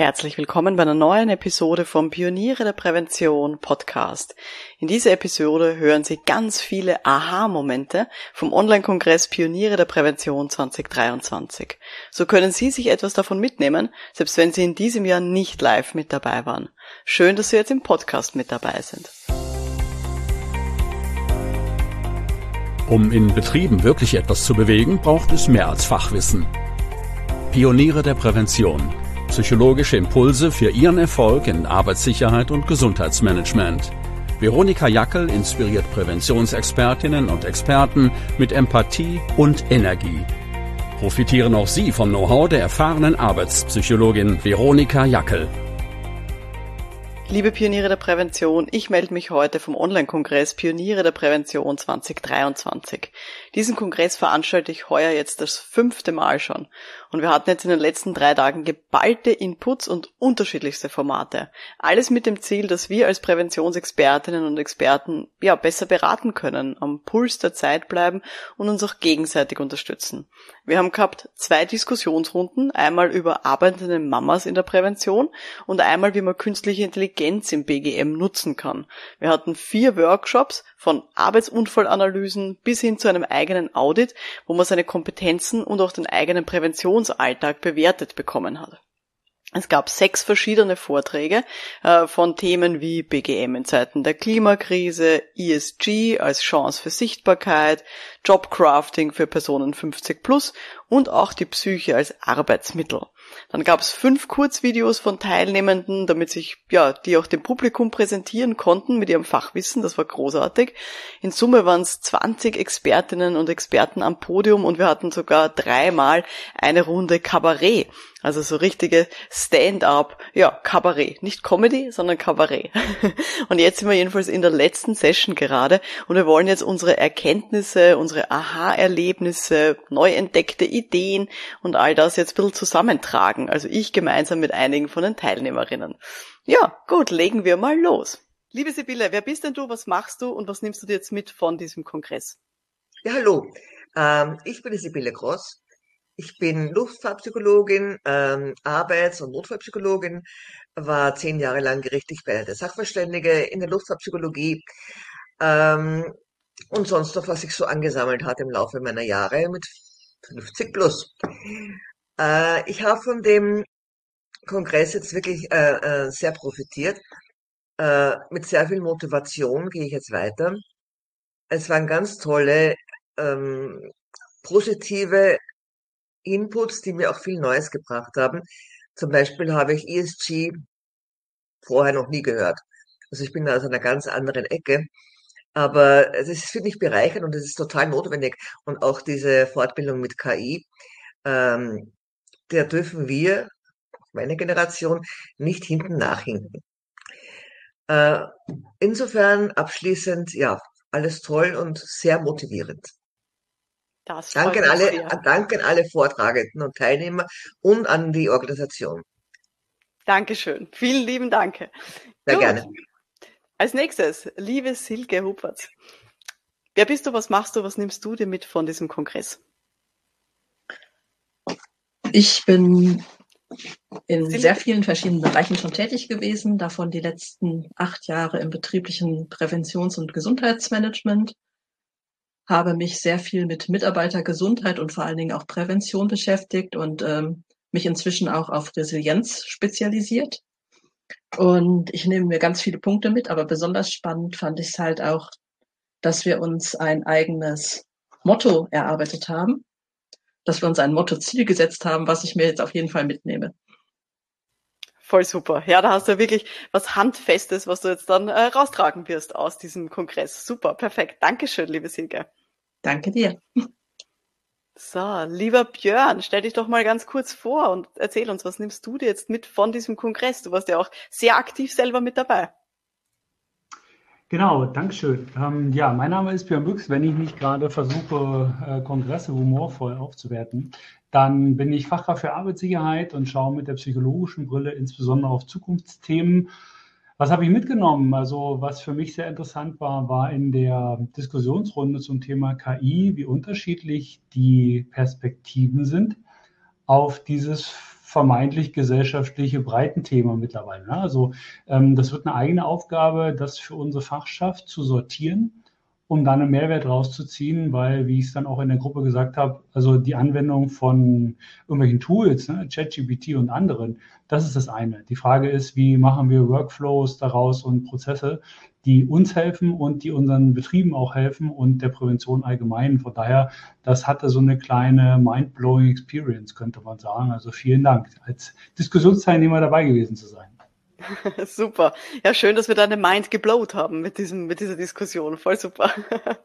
Herzlich willkommen bei einer neuen Episode vom Pioniere der Prävention Podcast. In dieser Episode hören Sie ganz viele Aha-Momente vom Online-Kongress Pioniere der Prävention 2023. So können Sie sich etwas davon mitnehmen, selbst wenn Sie in diesem Jahr nicht live mit dabei waren. Schön, dass Sie jetzt im Podcast mit dabei sind. Um in Betrieben wirklich etwas zu bewegen, braucht es mehr als Fachwissen. Pioniere der Prävention Psychologische Impulse für Ihren Erfolg in Arbeitssicherheit und Gesundheitsmanagement. Veronika Jackel inspiriert Präventionsexpertinnen und Experten mit Empathie und Energie. Profitieren auch Sie vom Know-how der erfahrenen Arbeitspsychologin Veronika Jackel. Liebe Pioniere der Prävention, ich melde mich heute vom Online-Kongress Pioniere der Prävention 2023. Diesen Kongress veranstalte ich heuer jetzt das fünfte Mal schon. Und wir hatten jetzt in den letzten drei Tagen geballte Inputs und unterschiedlichste Formate. Alles mit dem Ziel, dass wir als Präventionsexpertinnen und Experten ja besser beraten können, am Puls der Zeit bleiben und uns auch gegenseitig unterstützen. Wir haben gehabt zwei Diskussionsrunden, einmal über arbeitende Mamas in der Prävention und einmal, wie man künstliche Intelligenz im BGM nutzen kann. Wir hatten vier Workshops von Arbeitsunfallanalysen bis hin zu einem eigenen Audit, wo man seine Kompetenzen und auch den eigenen Präventionsalltag bewertet bekommen hat. Es gab sechs verschiedene Vorträge äh, von Themen wie BGM in Zeiten der Klimakrise, ESG als Chance für Sichtbarkeit, Jobcrafting für Personen 50 plus und auch die Psyche als Arbeitsmittel. Dann gab es fünf Kurzvideos von Teilnehmenden, damit sich ja die auch dem Publikum präsentieren konnten mit ihrem Fachwissen. Das war großartig. In Summe waren es 20 Expertinnen und Experten am Podium und wir hatten sogar dreimal eine Runde Kabarett. Also so richtige Stand-up, ja, Kabarett. Nicht Comedy, sondern Kabarett. Und jetzt sind wir jedenfalls in der letzten Session gerade und wir wollen jetzt unsere Erkenntnisse, unsere Aha-Erlebnisse, neu entdeckte Ideen und all das jetzt ein bisschen zusammentragen. Also ich gemeinsam mit einigen von den Teilnehmerinnen. Ja, gut, legen wir mal los. Liebe Sibylle, wer bist denn du, was machst du und was nimmst du dir jetzt mit von diesem Kongress? Ja, hallo. Ähm, ich bin die Sibylle Gross. Ich bin Luftfahrtpsychologin, ähm, Arbeits- und Notfallpsychologin, war zehn Jahre lang gerichtlich bei der Sachverständige in der Luftfahrtpsychologie ähm, und sonst noch, was sich so angesammelt hat im Laufe meiner Jahre mit 50 plus. Äh, ich habe von dem Kongress jetzt wirklich äh, äh, sehr profitiert. Äh, mit sehr viel Motivation gehe ich jetzt weiter. Es waren ganz tolle, ähm, positive Inputs, die mir auch viel Neues gebracht haben. Zum Beispiel habe ich ESG vorher noch nie gehört. Also ich bin da aus einer ganz anderen Ecke. Aber es ist, finde ich, bereichernd und es ist total notwendig. Und auch diese Fortbildung mit KI, ähm, der dürfen wir, meine Generation, nicht hinten nachhinken. Äh, insofern abschließend, ja, alles toll und sehr motivierend. Das danke an alle, danke an alle Vortragenden und Teilnehmer und an die Organisation. Dankeschön. Vielen lieben Dank. Sehr Gut. gerne. Als nächstes, liebe Silke Huppertz. Wer bist du, was machst du, was nimmst du dir mit von diesem Kongress? Ich bin in Silke. sehr vielen verschiedenen Bereichen schon tätig gewesen, davon die letzten acht Jahre im betrieblichen Präventions- und Gesundheitsmanagement habe mich sehr viel mit Mitarbeitergesundheit und vor allen Dingen auch Prävention beschäftigt und ähm, mich inzwischen auch auf Resilienz spezialisiert. Und ich nehme mir ganz viele Punkte mit, aber besonders spannend fand ich es halt auch, dass wir uns ein eigenes Motto erarbeitet haben, dass wir uns ein Motto-Ziel gesetzt haben, was ich mir jetzt auf jeden Fall mitnehme. Voll super. Ja, da hast du wirklich was Handfestes, was du jetzt dann äh, raustragen wirst aus diesem Kongress. Super, perfekt. Dankeschön, liebe Silke. Danke dir. So, lieber Björn, stell dich doch mal ganz kurz vor und erzähl uns, was nimmst du dir jetzt mit von diesem Kongress? Du warst ja auch sehr aktiv selber mit dabei. Genau, Dankeschön. Ähm, ja, mein Name ist Björn Büchs. Wenn ich nicht gerade versuche, äh, Kongresse humorvoll aufzuwerten, dann bin ich Fachkraft für Arbeitssicherheit und schaue mit der psychologischen Brille insbesondere auf Zukunftsthemen was habe ich mitgenommen? Also was für mich sehr interessant war, war in der Diskussionsrunde zum Thema KI, wie unterschiedlich die Perspektiven sind auf dieses vermeintlich gesellschaftliche Breitenthema mittlerweile. Ne? Also ähm, das wird eine eigene Aufgabe, das für unsere Fachschaft zu sortieren um dann einen Mehrwert rauszuziehen, weil, wie ich es dann auch in der Gruppe gesagt habe, also die Anwendung von irgendwelchen Tools, ne, ChatGPT und anderen, das ist das eine. Die Frage ist, wie machen wir Workflows daraus und Prozesse, die uns helfen und die unseren Betrieben auch helfen und der Prävention allgemein. Von daher, das hatte so eine kleine mind-blowing Experience, könnte man sagen. Also vielen Dank, als Diskussionsteilnehmer dabei gewesen zu sein. super. Ja, schön, dass wir da eine Mind geblowt haben mit diesem, mit dieser Diskussion. Voll super.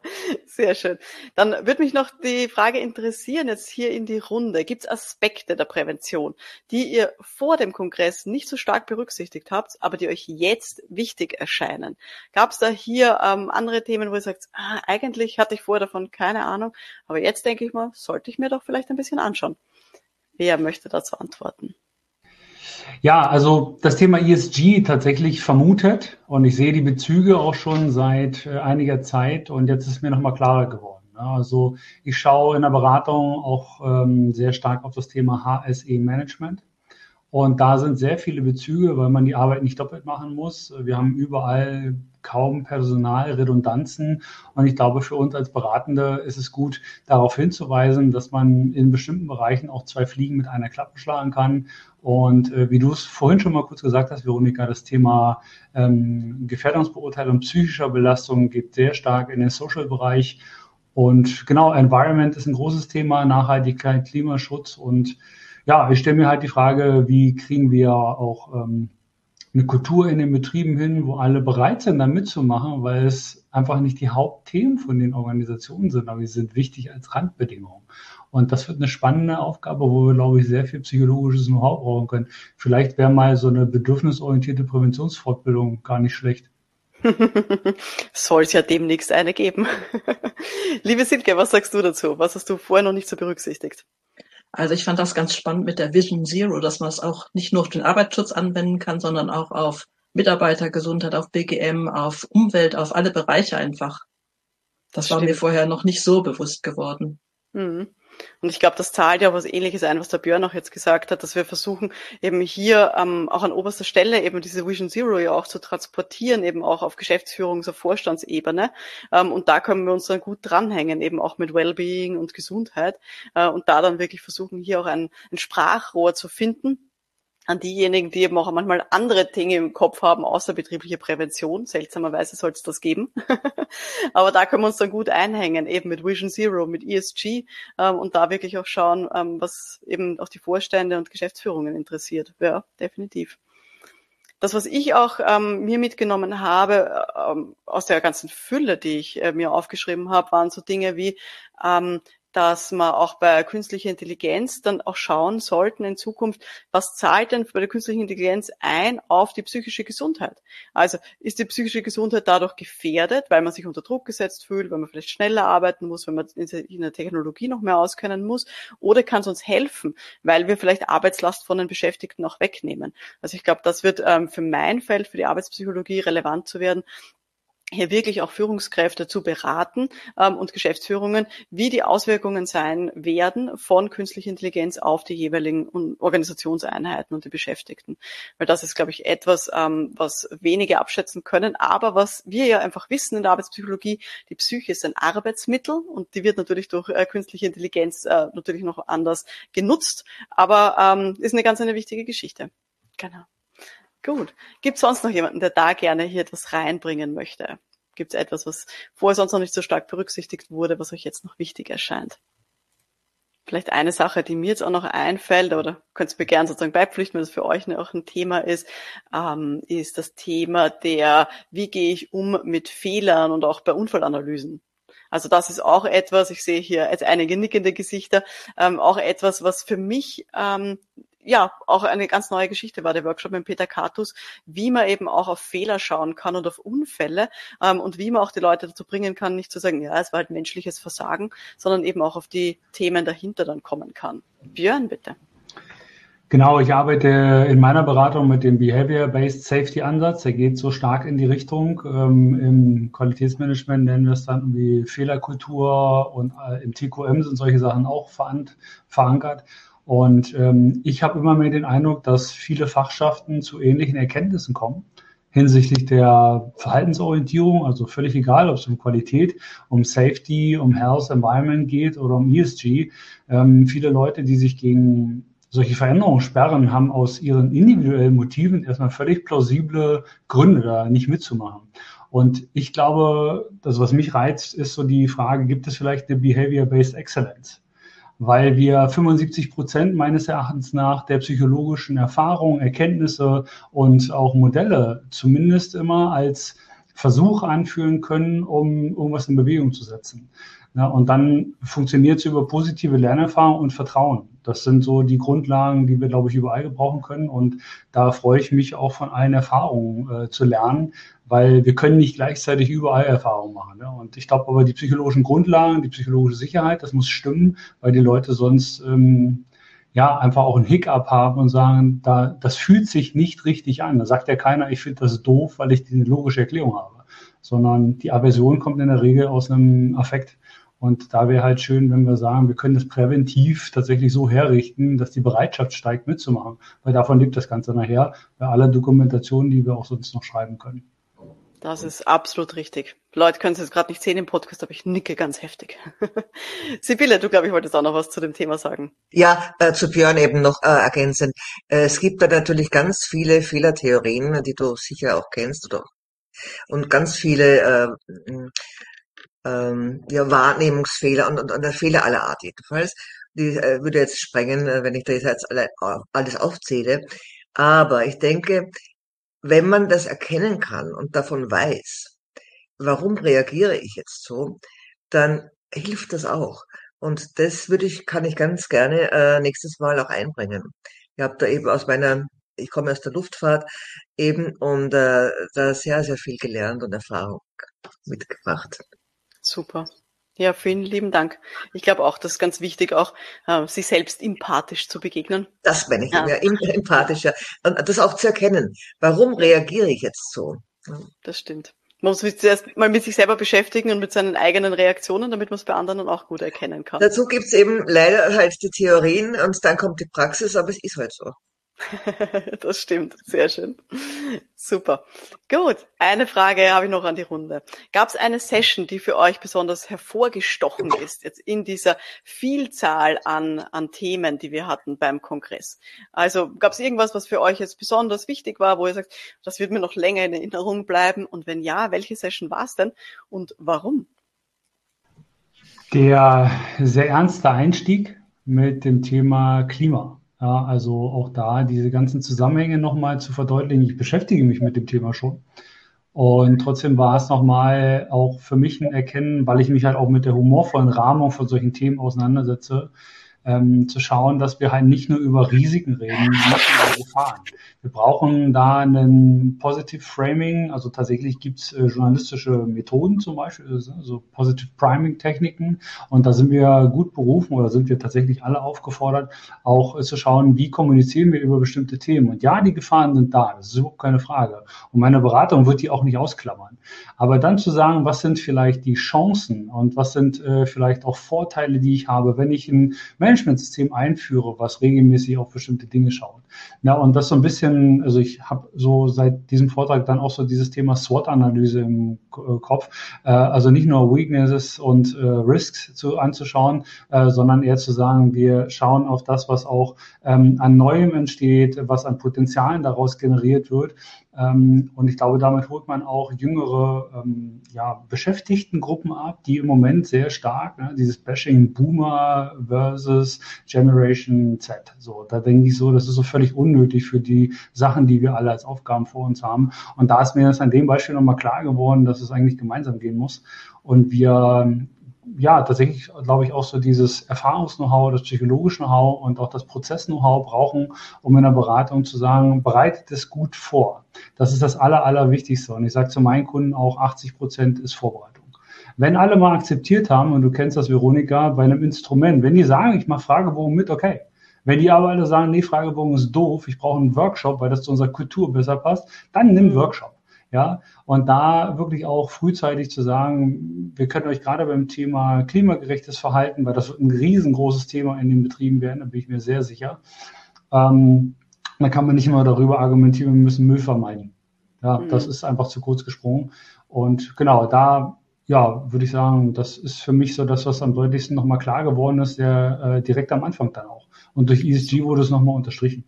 Sehr schön. Dann würde mich noch die Frage interessieren, jetzt hier in die Runde. Gibt es Aspekte der Prävention, die ihr vor dem Kongress nicht so stark berücksichtigt habt, aber die euch jetzt wichtig erscheinen? Gab es da hier ähm, andere Themen, wo ihr sagt, ah, eigentlich hatte ich vorher davon keine Ahnung, aber jetzt denke ich mal, sollte ich mir doch vielleicht ein bisschen anschauen. Wer möchte dazu antworten? Ja, also das Thema ESG tatsächlich vermutet und ich sehe die Bezüge auch schon seit äh, einiger Zeit und jetzt ist mir nochmal klarer geworden. Ne? Also ich schaue in der Beratung auch ähm, sehr stark auf das Thema HSE-Management. Und da sind sehr viele Bezüge, weil man die Arbeit nicht doppelt machen muss. Wir haben überall kaum Personal, Redundanzen. Und ich glaube, für uns als Beratende ist es gut, darauf hinzuweisen, dass man in bestimmten Bereichen auch zwei Fliegen mit einer Klappe schlagen kann. Und äh, wie du es vorhin schon mal kurz gesagt hast, Veronika, das Thema ähm, Gefährdungsbeurteilung psychischer Belastung geht sehr stark in den Social-Bereich. Und genau, Environment ist ein großes Thema, Nachhaltigkeit, Klimaschutz und ja, ich stelle mir halt die Frage, wie kriegen wir auch ähm, eine Kultur in den Betrieben hin, wo alle bereit sind, da mitzumachen, weil es einfach nicht die Hauptthemen von den Organisationen sind, aber sie sind wichtig als Randbedingungen. Und das wird eine spannende Aufgabe, wo wir, glaube ich, sehr viel psychologisches Know-how brauchen können. Vielleicht wäre mal so eine bedürfnisorientierte Präventionsfortbildung gar nicht schlecht. Soll es ja demnächst eine geben. Liebe Silke, was sagst du dazu? Was hast du vorher noch nicht so berücksichtigt? Also ich fand das ganz spannend mit der Vision Zero, dass man es auch nicht nur auf den Arbeitsschutz anwenden kann, sondern auch auf Mitarbeitergesundheit, auf BGM, auf Umwelt, auf alle Bereiche einfach. Das, das war mir vorher noch nicht so bewusst geworden. Mhm. Und ich glaube, das zahlt ja was ähnliches ein, was der Björn auch jetzt gesagt hat, dass wir versuchen, eben hier ähm, auch an oberster Stelle eben diese Vision Zero ja auch zu transportieren, eben auch auf Geschäftsführungs- und Vorstandsebene. Ähm, und da können wir uns dann gut dranhängen, eben auch mit Wellbeing und Gesundheit. Äh, und da dann wirklich versuchen, hier auch ein, ein Sprachrohr zu finden, an diejenigen, die eben auch manchmal andere Dinge im Kopf haben, außer betriebliche Prävention. Seltsamerweise soll es das geben. Aber da können wir uns dann gut einhängen, eben mit Vision Zero, mit ESG ähm, und da wirklich auch schauen, ähm, was eben auch die Vorstände und Geschäftsführungen interessiert. Ja, definitiv. Das, was ich auch ähm, mir mitgenommen habe ähm, aus der ganzen Fülle, die ich äh, mir aufgeschrieben habe, waren so Dinge wie ähm, dass man auch bei künstlicher Intelligenz dann auch schauen sollten in Zukunft, was zahlt denn bei der künstlichen Intelligenz ein auf die psychische Gesundheit? Also ist die psychische Gesundheit dadurch gefährdet, weil man sich unter Druck gesetzt fühlt, weil man vielleicht schneller arbeiten muss, wenn man in der Technologie noch mehr auskennen muss? Oder kann es uns helfen, weil wir vielleicht Arbeitslast von den Beschäftigten auch wegnehmen? Also ich glaube, das wird ähm, für mein Feld, für die Arbeitspsychologie relevant zu werden, hier wirklich auch Führungskräfte zu beraten ähm, und Geschäftsführungen, wie die Auswirkungen sein werden von künstlicher Intelligenz auf die jeweiligen Organisationseinheiten und die Beschäftigten. Weil das ist, glaube ich, etwas, ähm, was wenige abschätzen können, aber was wir ja einfach wissen in der Arbeitspsychologie, die Psyche ist ein Arbeitsmittel und die wird natürlich durch äh, künstliche Intelligenz äh, natürlich noch anders genutzt, aber ähm, ist eine ganz eine wichtige Geschichte. Genau. Gut. Gibt es sonst noch jemanden, der da gerne hier etwas reinbringen möchte? Gibt es etwas, was vorher sonst noch nicht so stark berücksichtigt wurde, was euch jetzt noch wichtig erscheint? Vielleicht eine Sache, die mir jetzt auch noch einfällt, oder könnt ihr mir gerne sozusagen beipflichten, wenn das für euch auch ein Thema ist, ähm, ist das Thema der, wie gehe ich um mit Fehlern und auch bei Unfallanalysen. Also das ist auch etwas, ich sehe hier jetzt einige nickende Gesichter, ähm, auch etwas, was für mich ähm, ja, auch eine ganz neue Geschichte war der Workshop mit Peter Katus, wie man eben auch auf Fehler schauen kann und auf Unfälle ähm, und wie man auch die Leute dazu bringen kann, nicht zu sagen, ja, es war halt menschliches Versagen, sondern eben auch auf die Themen dahinter dann kommen kann. Björn, bitte. Genau, ich arbeite in meiner Beratung mit dem Behavior-Based Safety Ansatz. Der geht so stark in die Richtung. Ähm, Im Qualitätsmanagement nennen wir es dann irgendwie Fehlerkultur und äh, im TQM sind solche Sachen auch verankert. Und ähm, ich habe immer mehr den Eindruck, dass viele Fachschaften zu ähnlichen Erkenntnissen kommen hinsichtlich der Verhaltensorientierung, also völlig egal, ob es um Qualität, um Safety, um Health, Environment geht oder um ESG. Ähm, viele Leute, die sich gegen solche Veränderungen sperren, haben aus ihren individuellen Motiven erstmal völlig plausible Gründe, da nicht mitzumachen. Und ich glaube, das, was mich reizt, ist so die Frage, gibt es vielleicht eine Behavior-Based Excellence? Weil wir 75 Prozent meines Erachtens nach der psychologischen Erfahrung, Erkenntnisse und auch Modelle zumindest immer als Versuch anführen können, um irgendwas in Bewegung zu setzen. Ja, und dann funktioniert es über positive Lernerfahrung und Vertrauen. Das sind so die Grundlagen, die wir, glaube ich, überall gebrauchen können. Und da freue ich mich auch von allen Erfahrungen äh, zu lernen, weil wir können nicht gleichzeitig überall Erfahrungen machen. Ne? Und ich glaube aber, die psychologischen Grundlagen, die psychologische Sicherheit, das muss stimmen, weil die Leute sonst ähm, ja einfach auch einen Hiccup haben und sagen, da, das fühlt sich nicht richtig an. Da sagt ja keiner, ich finde das doof, weil ich eine logische Erklärung habe. Sondern die Aversion kommt in der Regel aus einem Affekt. Und da wäre halt schön, wenn wir sagen, wir können das präventiv tatsächlich so herrichten, dass die Bereitschaft steigt, mitzumachen. Weil davon lebt das Ganze nachher bei aller Dokumentation, die wir auch sonst noch schreiben können. Das ist absolut richtig. Leute können es jetzt gerade nicht sehen im Podcast, aber ich nicke ganz heftig. Sibylle, du glaube ich wolltest auch noch was zu dem Thema sagen. Ja, äh, zu Björn eben noch äh, ergänzen. Äh, es gibt da natürlich ganz viele Fehlertheorien, die du sicher auch kennst oder und ganz viele äh, ähm, ja, Wahrnehmungsfehler und, und, und Fehler aller Art jedenfalls. Die äh, würde jetzt sprengen, äh, wenn ich das jetzt alle, alles aufzähle. Aber ich denke, wenn man das erkennen kann und davon weiß, warum reagiere ich jetzt so, dann hilft das auch. Und das würde ich, kann ich ganz gerne äh, nächstes Mal auch einbringen. Ich habe da eben aus meiner, ich komme aus der Luftfahrt eben und äh, da sehr, sehr viel gelernt und Erfahrung mitgebracht. Super. Ja, vielen lieben Dank. Ich glaube auch, das ist ganz wichtig, auch äh, sich selbst empathisch zu begegnen. Das meine ich, ja, ja empathischer. Und das auch zu erkennen. Warum reagiere ich jetzt so? Das stimmt. Man muss sich zuerst mal mit sich selber beschäftigen und mit seinen eigenen Reaktionen, damit man es bei anderen dann auch gut erkennen kann. Dazu gibt's eben leider halt die Theorien und dann kommt die Praxis, aber es ist halt so. das stimmt, sehr schön. Super. Gut, eine Frage habe ich noch an die Runde. Gab es eine Session, die für euch besonders hervorgestochen ist, jetzt in dieser Vielzahl an, an Themen, die wir hatten beim Kongress? Also gab es irgendwas, was für euch jetzt besonders wichtig war, wo ihr sagt, das wird mir noch länger in Erinnerung bleiben? Und wenn ja, welche Session war es denn und warum? Der sehr ernste Einstieg mit dem Thema Klima. Ja, also auch da diese ganzen Zusammenhänge nochmal zu verdeutlichen. Ich beschäftige mich mit dem Thema schon. Und trotzdem war es nochmal auch für mich ein Erkennen, weil ich mich halt auch mit der humorvollen Rahmung von solchen Themen auseinandersetze, ähm, zu schauen, dass wir halt nicht nur über Risiken reden, nicht nur über Gefahren. Wir brauchen da einen Positive Framing, also tatsächlich gibt's äh, journalistische Methoden zum Beispiel, also Positive Priming Techniken und da sind wir gut berufen oder sind wir tatsächlich alle aufgefordert, auch äh, zu schauen, wie kommunizieren wir über bestimmte Themen. Und ja, die Gefahren sind da, das ist überhaupt keine Frage. Und meine Beratung wird die auch nicht ausklammern. Aber dann zu sagen, was sind vielleicht die Chancen und was sind äh, vielleicht auch Vorteile, die ich habe, wenn ich ein Managementsystem einführe, was regelmäßig auf bestimmte Dinge schaut. Ja, und das so ein bisschen, also ich habe so seit diesem Vortrag dann auch so dieses Thema SWOT-Analyse im äh, Kopf, äh, also nicht nur Weaknesses und äh, Risks zu, anzuschauen, äh, sondern eher zu sagen, wir schauen auf das, was auch ähm, an Neuem entsteht, was an Potenzialen daraus generiert wird und ich glaube, damit holt man auch jüngere ähm, ja, Beschäftigtengruppen ab, die im Moment sehr stark, ne, dieses Bashing Boomer versus Generation Z. So, da denke ich so, das ist so völlig unnötig für die Sachen, die wir alle als Aufgaben vor uns haben. Und da ist mir das an dem Beispiel nochmal klar geworden, dass es eigentlich gemeinsam gehen muss. Und wir ja, tatsächlich, glaube ich, auch so dieses Erfahrungs-Know-how, das psychologische Know-how und auch das Prozess-Know-how brauchen, um in der Beratung zu sagen, bereitet es gut vor. Das ist das Aller, Allerwichtigste. Und ich sage zu meinen Kunden auch, 80 Prozent ist Vorbereitung. Wenn alle mal akzeptiert haben, und du kennst das, Veronika, bei einem Instrument, wenn die sagen, ich mache Fragebogen mit, okay. Wenn die aber alle sagen, nee, Fragebogen ist doof, ich brauche einen Workshop, weil das zu unserer Kultur besser passt, dann nimm. Workshop. Ja, und da wirklich auch frühzeitig zu sagen, wir können euch gerade beim Thema klimagerechtes Verhalten, weil das wird ein riesengroßes Thema in den Betrieben werden, da bin ich mir sehr sicher. Ähm, da kann man nicht immer darüber argumentieren, wir müssen Müll vermeiden. Ja, mhm. das ist einfach zu kurz gesprungen. Und genau, da ja, würde ich sagen, das ist für mich so das, was am deutlichsten nochmal klar geworden ist, der äh, direkt am Anfang dann auch. Und durch ESG wurde es nochmal unterstrichen.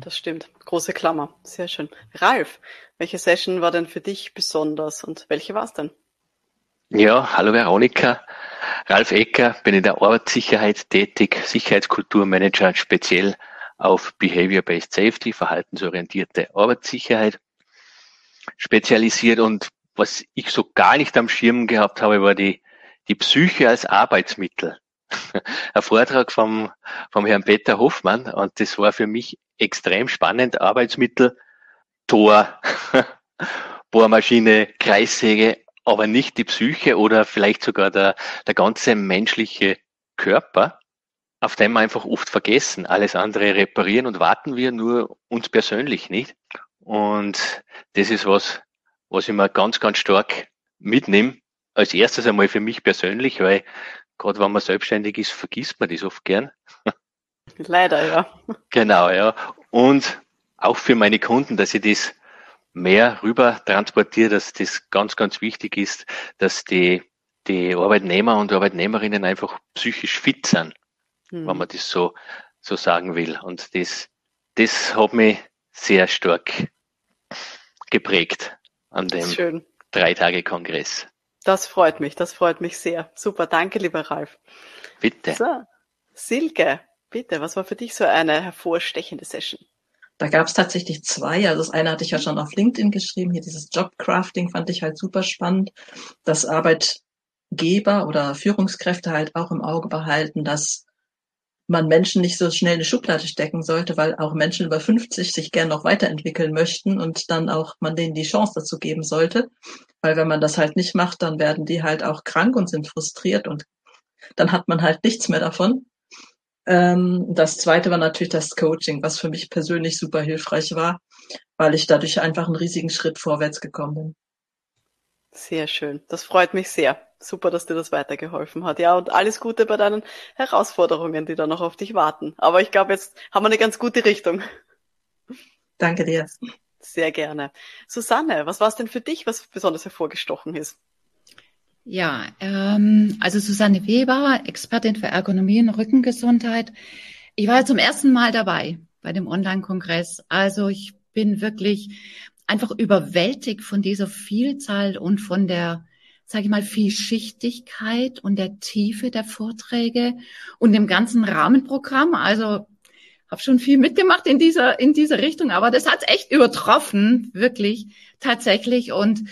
Das stimmt. Große Klammer. Sehr schön. Ralf, welche Session war denn für dich besonders und welche war es denn? Ja, hallo Veronika. Ralf Ecker, bin in der Arbeitssicherheit tätig, Sicherheitskulturmanager speziell auf Behavior-Based Safety, verhaltensorientierte Arbeitssicherheit spezialisiert und was ich so gar nicht am Schirm gehabt habe, war die, die Psyche als Arbeitsmittel. Ein Vortrag vom, vom Herrn Peter Hoffmann und das war für mich extrem spannend. Arbeitsmittel, Tor, Bohrmaschine, Kreissäge, aber nicht die Psyche oder vielleicht sogar der, der ganze menschliche Körper, auf den wir einfach oft vergessen. Alles andere reparieren und warten wir nur uns persönlich nicht. Und das ist was, was ich mir ganz, ganz stark mitnehme. Als erstes einmal für mich persönlich, weil gerade wenn man selbstständig ist, vergisst man das oft gern. Leider, ja. Genau, ja. Und auch für meine Kunden, dass ich das mehr rüber transportiere, dass das ganz, ganz wichtig ist, dass die, die Arbeitnehmer und Arbeitnehmerinnen einfach psychisch fit sind, mhm. wenn man das so, so sagen will. Und das, das hat mich sehr stark geprägt an dem Schön. Das freut mich, das freut mich sehr. Super, danke, lieber Ralf. Bitte. So, Silke, bitte, was war für dich so eine hervorstechende Session? Da gab es tatsächlich zwei. Also das eine hatte ich ja schon auf LinkedIn geschrieben. Hier dieses Jobcrafting fand ich halt super spannend, dass Arbeitgeber oder Führungskräfte halt auch im Auge behalten, dass man Menschen nicht so schnell eine Schublade stecken sollte, weil auch Menschen über 50 sich gern noch weiterentwickeln möchten und dann auch man denen die Chance dazu geben sollte. Weil wenn man das halt nicht macht, dann werden die halt auch krank und sind frustriert und dann hat man halt nichts mehr davon. Ähm, das zweite war natürlich das Coaching, was für mich persönlich super hilfreich war, weil ich dadurch einfach einen riesigen Schritt vorwärts gekommen bin. Sehr schön. Das freut mich sehr. Super, dass dir das weitergeholfen hat. Ja, und alles Gute bei deinen Herausforderungen, die da noch auf dich warten. Aber ich glaube, jetzt haben wir eine ganz gute Richtung. Danke dir. Sehr gerne. Susanne, was war es denn für dich, was besonders hervorgestochen ist? Ja, ähm, also Susanne Weber, Expertin für Ergonomie und Rückengesundheit. Ich war zum ersten Mal dabei bei dem Online-Kongress. Also ich bin wirklich einfach überwältigt von dieser Vielzahl und von der, sage ich mal, Vielschichtigkeit und der Tiefe der Vorträge und dem ganzen Rahmenprogramm. Also habe schon viel mitgemacht in dieser in dieser Richtung, aber das hat's echt übertroffen, wirklich tatsächlich. Und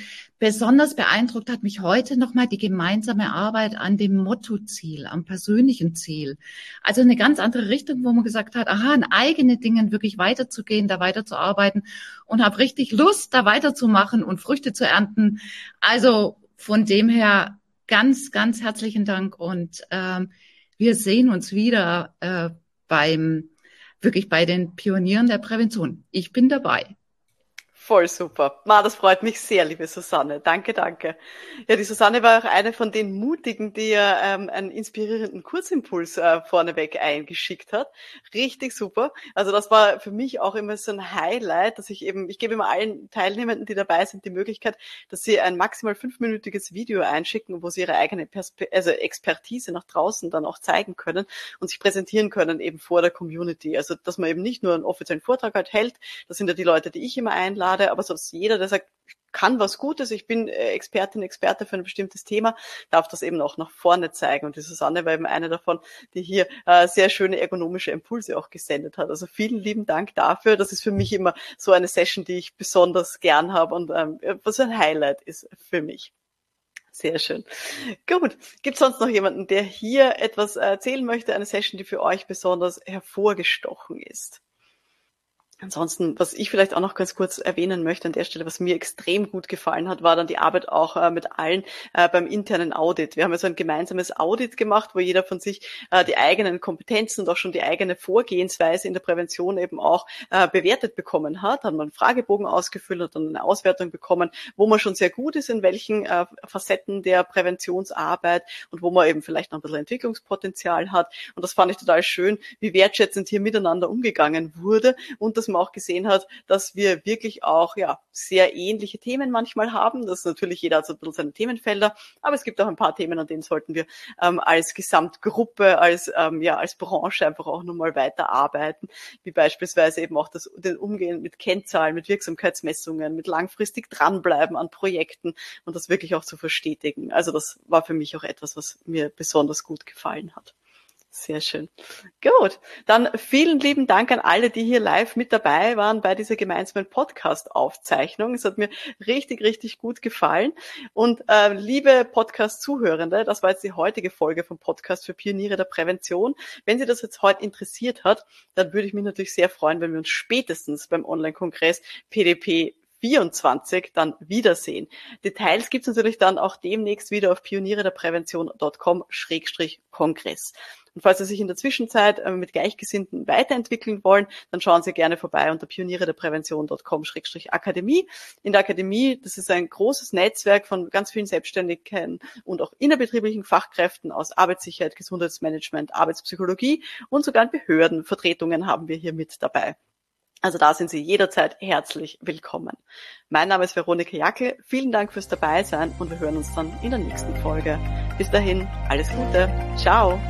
Besonders beeindruckt hat mich heute nochmal die gemeinsame Arbeit an dem Mottoziel, am persönlichen Ziel. Also eine ganz andere Richtung, wo man gesagt hat, aha, an eigene Dingen wirklich weiterzugehen, da weiterzuarbeiten und habe richtig Lust, da weiterzumachen und Früchte zu ernten. Also von dem her ganz, ganz herzlichen Dank und ähm, wir sehen uns wieder äh, beim wirklich bei den Pionieren der Prävention. Ich bin dabei. Voll super. Ma, das freut mich sehr, liebe Susanne. Danke, danke. Ja, die Susanne war auch eine von den Mutigen, die ja ähm, einen inspirierenden Kursimpuls äh, vorneweg eingeschickt hat. Richtig super. Also das war für mich auch immer so ein Highlight, dass ich eben, ich gebe immer allen Teilnehmenden, die dabei sind, die Möglichkeit, dass sie ein maximal fünfminütiges Video einschicken, wo sie ihre eigene Perspe also Expertise nach draußen dann auch zeigen können und sich präsentieren können eben vor der Community. Also dass man eben nicht nur einen offiziellen Vortrag halt hält, das sind ja die Leute, die ich immer einlade, einlade, aber sonst jeder, der sagt, ich kann was Gutes, ich bin äh, Expertin, Experte für ein bestimmtes Thema, darf das eben auch nach vorne zeigen. Und die Susanne war eben eine davon, die hier äh, sehr schöne ergonomische Impulse auch gesendet hat. Also vielen lieben Dank dafür. Das ist für mich immer so eine Session, die ich besonders gern habe und ähm, was ein Highlight ist für mich. Sehr schön. Gut. Gibt es sonst noch jemanden, der hier etwas erzählen möchte, eine Session, die für euch besonders hervorgestochen ist? Ansonsten, was ich vielleicht auch noch ganz kurz erwähnen möchte an der Stelle, was mir extrem gut gefallen hat, war dann die Arbeit auch äh, mit allen äh, beim internen Audit. Wir haben ja so ein gemeinsames Audit gemacht, wo jeder von sich äh, die eigenen Kompetenzen und auch schon die eigene Vorgehensweise in der Prävention eben auch äh, bewertet bekommen hat. Hat man einen Fragebogen ausgefüllt und eine Auswertung bekommen, wo man schon sehr gut ist, in welchen äh, Facetten der Präventionsarbeit und wo man eben vielleicht noch ein bisschen Entwicklungspotenzial hat. Und das fand ich total schön, wie wertschätzend hier miteinander umgegangen wurde und dass man auch gesehen hat, dass wir wirklich auch ja sehr ähnliche Themen manchmal haben. Das ist natürlich jeder hat so ein bisschen seine Themenfelder, aber es gibt auch ein paar Themen, an denen sollten wir ähm, als Gesamtgruppe, als ähm, ja als Branche einfach auch nochmal weiterarbeiten, wie beispielsweise eben auch das den Umgehen mit Kennzahlen, mit Wirksamkeitsmessungen, mit langfristig dranbleiben an Projekten und das wirklich auch zu verstetigen. Also das war für mich auch etwas, was mir besonders gut gefallen hat. Sehr schön. Gut, dann vielen lieben Dank an alle, die hier live mit dabei waren bei dieser gemeinsamen Podcast-Aufzeichnung. Es hat mir richtig, richtig gut gefallen. Und äh, liebe Podcast-Zuhörende, das war jetzt die heutige Folge vom Podcast für Pioniere der Prävention. Wenn Sie das jetzt heute interessiert hat, dann würde ich mich natürlich sehr freuen, wenn wir uns spätestens beim Online-Kongress PDP 24 dann wiedersehen. Details gibt es natürlich dann auch demnächst wieder auf pionierederprävention.com-kongress. Und falls Sie sich in der Zwischenzeit äh, mit Gleichgesinnten weiterentwickeln wollen, dann schauen Sie gerne vorbei unter pionierederprävention.com-akademie. In der Akademie, das ist ein großes Netzwerk von ganz vielen Selbstständigen und auch innerbetrieblichen Fachkräften aus Arbeitssicherheit, Gesundheitsmanagement, Arbeitspsychologie und sogar Behördenvertretungen haben wir hier mit dabei. Also da sind Sie jederzeit herzlich willkommen. Mein Name ist Veronika Jackel. Vielen Dank fürs Dabeisein und wir hören uns dann in der nächsten Folge. Bis dahin, alles Gute. Ciao.